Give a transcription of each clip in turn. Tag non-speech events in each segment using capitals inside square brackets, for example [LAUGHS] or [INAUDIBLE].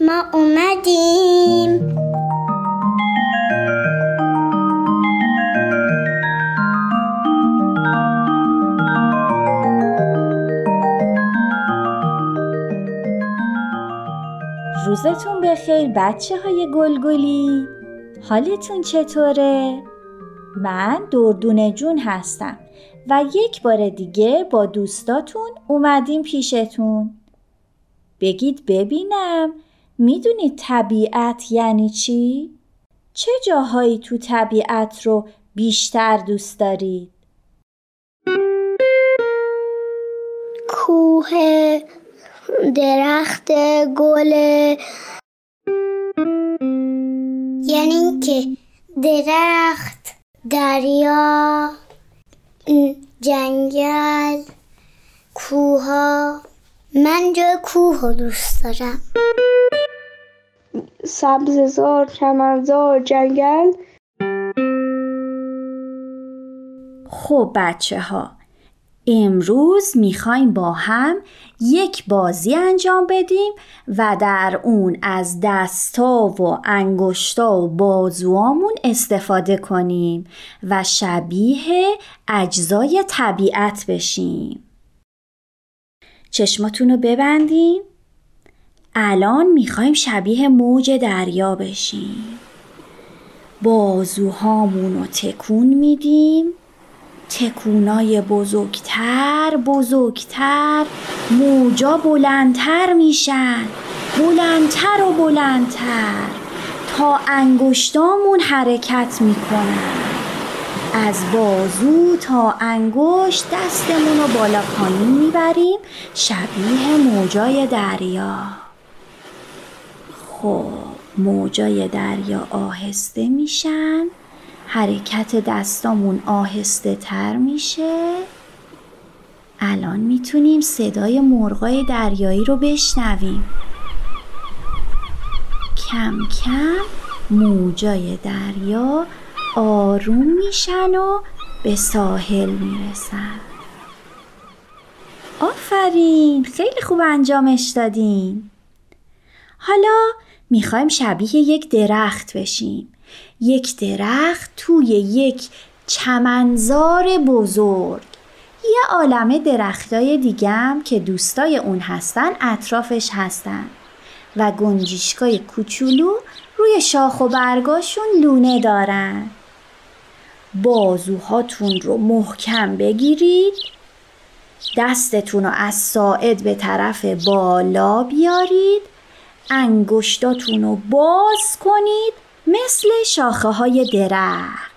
ما اومدیم. روزتون بخیر بچه های گلگلی. حالتون چطوره؟ من دردون جون هستم و یک بار دیگه با دوستاتون اومدیم پیشتون. بگید ببینم می‌دونید طبیعت یعنی چی؟ چه جاهایی تو طبیعت رو بیشتر دوست دارید؟ کوه درخت گل یعنی اینکه درخت دریا جنگل کوها من جای کوه رو دوست دارم. سبززار چمنزار جنگل. خب بچه ها امروز می‌خوایم با هم یک بازی انجام بدیم و در اون از دستا و انگشتا و بازوامون استفاده کنیم و شبیه اجزای طبیعت بشیم. چشماتون رو ببندیم الان می‌خوایم شبیه موج دریا بشیم. بازوهامون رو تکون میدیم. تکونای بزرگتر بزرگتر. موجا بلندتر میشن. بلندتر و بلندتر. تا انگشتامون حرکت می‌کنن. از بازو تا انگشت دستمون رو بالا پایین می‌بریم. شبیه موجای دریا. خب موجای دریا آهسته میشن. حرکت دستامون آهسته تر میشه. الان می‌تونیم صدای مرغای دریایی رو بشنویم. کم کم موجای دریا آروم میشن و به ساحل می‌رسن. آفرین خیلی خوب انجامش دادین. حالا می‌خوایم شبیه یک درخت بشیم. یک درخت توی یک چمنزار بزرگ. یه عالمه درختای دیگم که دوستای اون هستن اطرافش هستن. و گنجیشکای کوچولو روی شاخ و برگاشون لونه دارن. بازوهاتون رو محکم بگیرید. دستتون رو از ساعد به طرف بالا بیارید. انگشتاتون رو باز کنید مثل شاخه های درخت.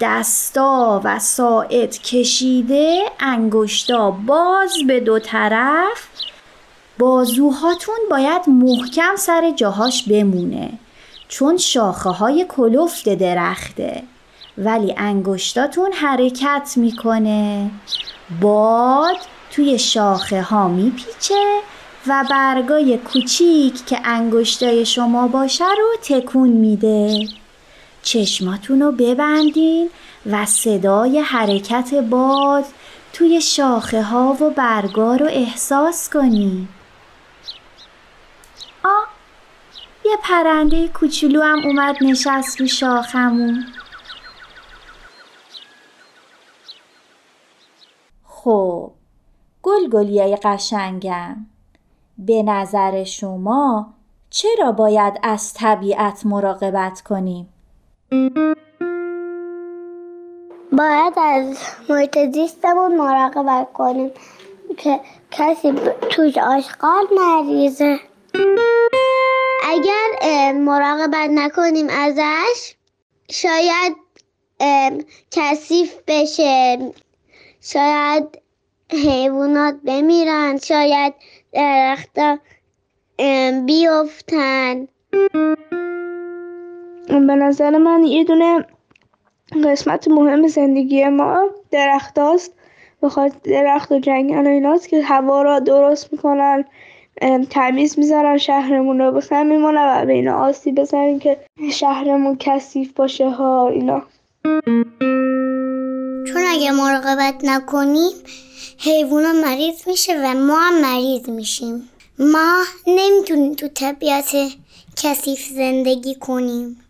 دستا و ساعد کشیده انگشتا باز به دو طرف. بازوهاتون باید محکم سر جاهاش بمونه چون شاخه های کلفت درخته. ولی انگشتاتون حرکت می‌کنه. باد توی شاخه ها میپیچه و برگای کوچیک که انگشتای شما باشه رو تکون میده. چشماتون رو ببندین و صدای حرکت باد توی شاخه ها و برگا رو احساس کنین. آ یه پرنده کوچولو هم اومد نشست رو شاخمون خب گلگلیای قشنگم. به نظر شما چرا باید از طبیعت مراقبت کنیم؟ باید از محیط زیستمون مراقبت کنیم که کسی توش آشغال نریزه. اگر مراقبت نکنیم ازش شاید کثیف بشه. شاید حیوانات بمیرن شاید درختا بیفتن. به نظر من یه دونه قسمت مهم زندگی ما درخت هاست بخاطر درخت و جنگل و ایناست که هوا را درست می‌کنن تمیز می‌ذارن شهرمون رو بخیر میمونه و به اینا آسیب بزنیم که شهرمون کثیف باشه ها اینا. اگه مراقبت نکنیم حیوونا مریض میشه و ما هم مریض میشیم. ما نمی‌تونیم تو طبیعت کثیف زندگی کنیم.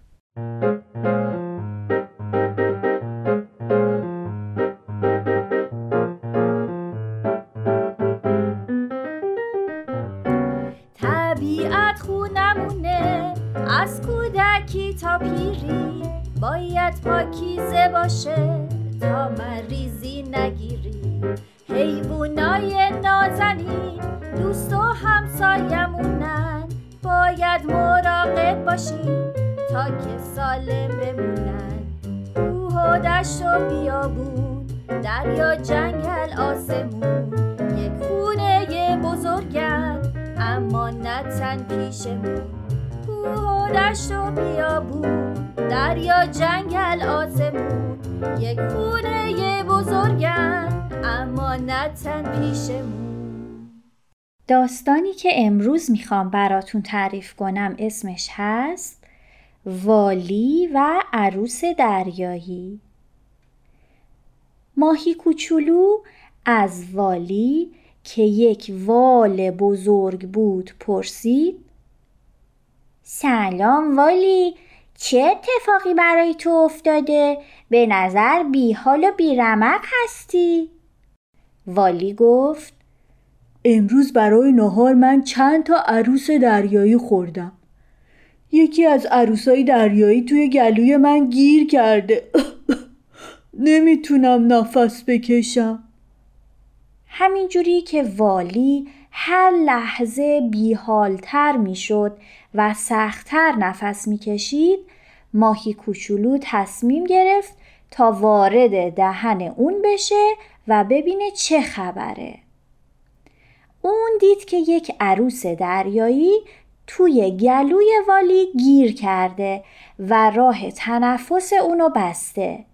طبیعت خونمونه از کودکی تا پیری باید پاکیزه باشه. مریضی نگیری. حیوانای نازنین دوست و همسایمونن. باید مراقب باشیم تا که سالم بمونن. کوه و دشت و بیابون دریا جنگل آسمون. یک خونه بزرگن اما نه تن پیشمون. کوه و دشت و بیابون دریا جنگل آسمون. یک خونه بزرگن اما نه تن پیشمون. داستانی که امروز می‌خوام براتون تعریف کنم اسمش هست والی و عروس دریایی. ماهی کوچولو از والی که یک وال بزرگ بود پرسید سلام والی چه اتفاقی برای تو افتاده؟ به نظر بی حال و بی رمق هستی؟ والی گفت امروز برای نهار من چند تا عروس دریایی خوردم یکی از عروسای دریایی توی گلوی من گیر کرده [LAUGHS] نمی‌تونم نفس بکشم همینجوری که والی هر لحظه بیحالتر می‌شد و سختتر نفس می‌کشید ماهی کوچولو تصمیم گرفت تا وارد دهن اون بشه و ببینه چه خبره. اون دید که یک عروس دریایی توی گلوی والی گیر کرده و راه تنفس اونو بسته.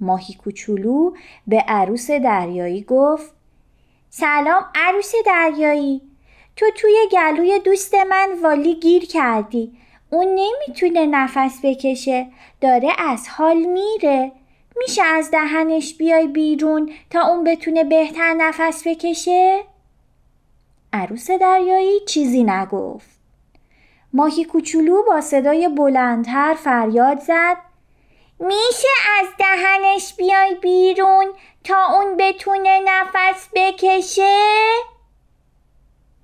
ماهی کوچولو به عروس دریایی گفت سلام عروس دریایی. تو توی گلوی دوست من والی گیر کردی. اون نمی‌تونه نفس بکشه. داره از حال میره. میشه از دهنش بیای بیرون تا اون بتونه بهتر نفس بکشه؟ عروس دریایی چیزی نگفت. ماهی کوچولو با صدای بلندتر فریاد زد. میشه از دهنش بیای بیرون تا اون بتونه نفس بکشه؟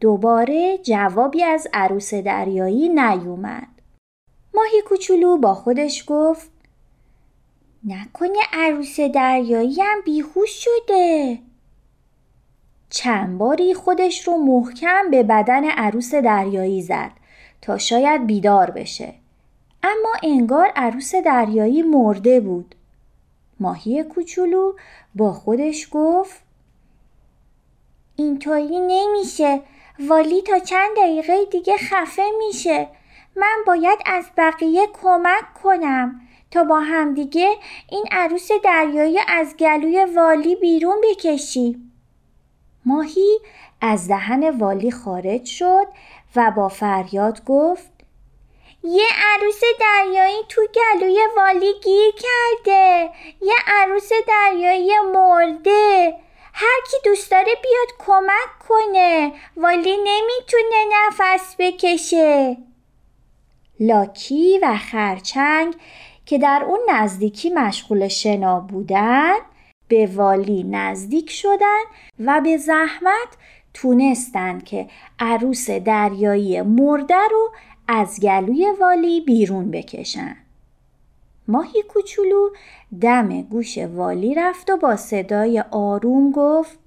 دوباره جوابی از عروس دریایی نیومد. ماهی کوچولو با خودش گفت نکنه عروس دریایی هم بیهوش شده. چند باری خودش رو محکم به بدن عروس دریایی زد تا شاید بیدار بشه. اما انگار عروس دریایی مرده بود. ماهی کوچولو با خودش گفت اینطوری نمیشه. والی تا چند دقیقه دیگه خفه میشه. من باید از بقیه کمک کنم تا با همدیگه این عروس دریایی از گلوی والی بیرون بکشیم ماهی از دهن والی خارج شد و با فریاد گفت یه عروس دریایی تو گلوی والی گیر کرده. یه عروس دریایی مرده. هر کی دوست داره بیاد کمک کنه. والی نمی‌تونه نفس بکشه. لاکی و خرچنگ که در اون نزدیکی مشغول شنا بودن به والی نزدیک شدن و به زحمت تونستن که عروس دریایی مرده رو از گلوی والی بیرون بکشن. ماهی کوچولو دم گوش والی رفت و با صدای آروم گفت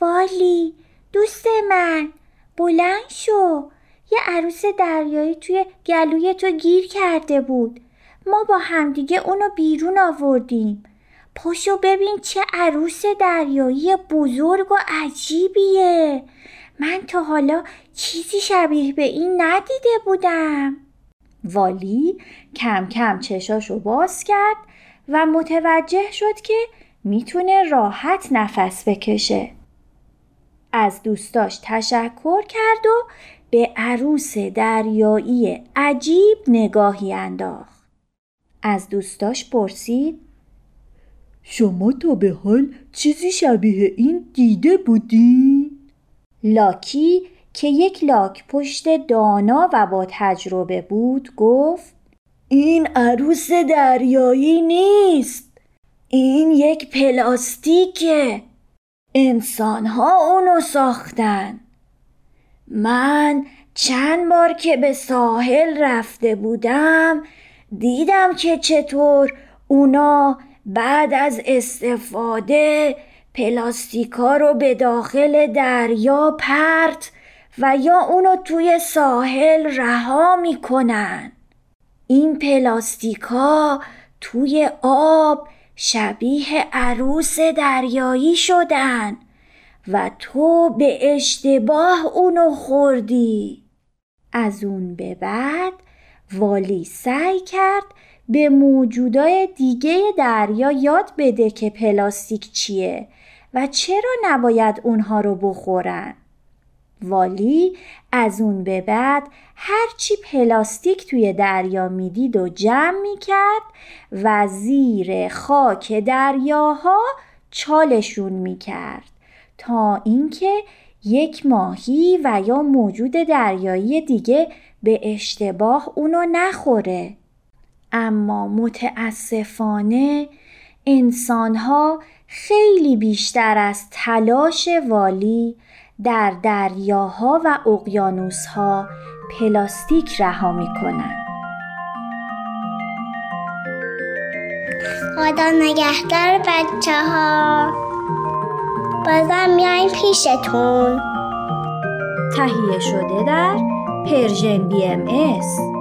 والی دوست من بلند شو. یه عروس دریایی توی گلوی تو گیر کرده بود. ما با همدیگه اونو بیرون آوردیم. پاشو ببین چه عروس دریایی بزرگ و عجیبیه. من تا حالا چیزی شبیه به این ندیده بودم. والی کم کم چشاشو باز کرد و متوجه شد که می‌تونه راحت نفس بکشه. از دوستاش تشکر کرد و به عروس دریایی عجیب نگاهی انداخت. از دوستاش پرسید شما تا به حال چیزی شبیه این دیده بودی؟ لاکی که یک لاک پشت دانا و با تجربه بود گفت این عروس دریایی نیست. این یک پلاستیکه. انسان ها اونو ساختن. من چند بار که به ساحل رفته بودم دیدم که چطور اونا بعد از استفاده پلاستیکا رو به داخل دریا پرت و یا اونو توی ساحل رها می‌کنن. این پلاستیکا توی آب شبیه عروس دریایی شدن و تو به اشتباه اونو خوردی. از اون به بعد والی سعی کرد به موجودای دیگه دریا یاد بده که پلاستیک چیه و چرا نباید اونها رو بخورن. والی از اون به بعد هرچی پلاستیک توی دریا می‌دید و جمع می‌کرد و زیر خاک دریاها چالشون می‌کرد تا اینکه یک ماهی و یا موجود دریایی دیگه به اشتباه اونو نخوره اما متاسفانه انسانها خیلی بیشتر از تلاش والی در دریاها و اقیانوسها پلاستیک رها می‌کنن خدا نگهدار بچه ها بازم میایم پیشتون. تهیه شده در Persian BMS.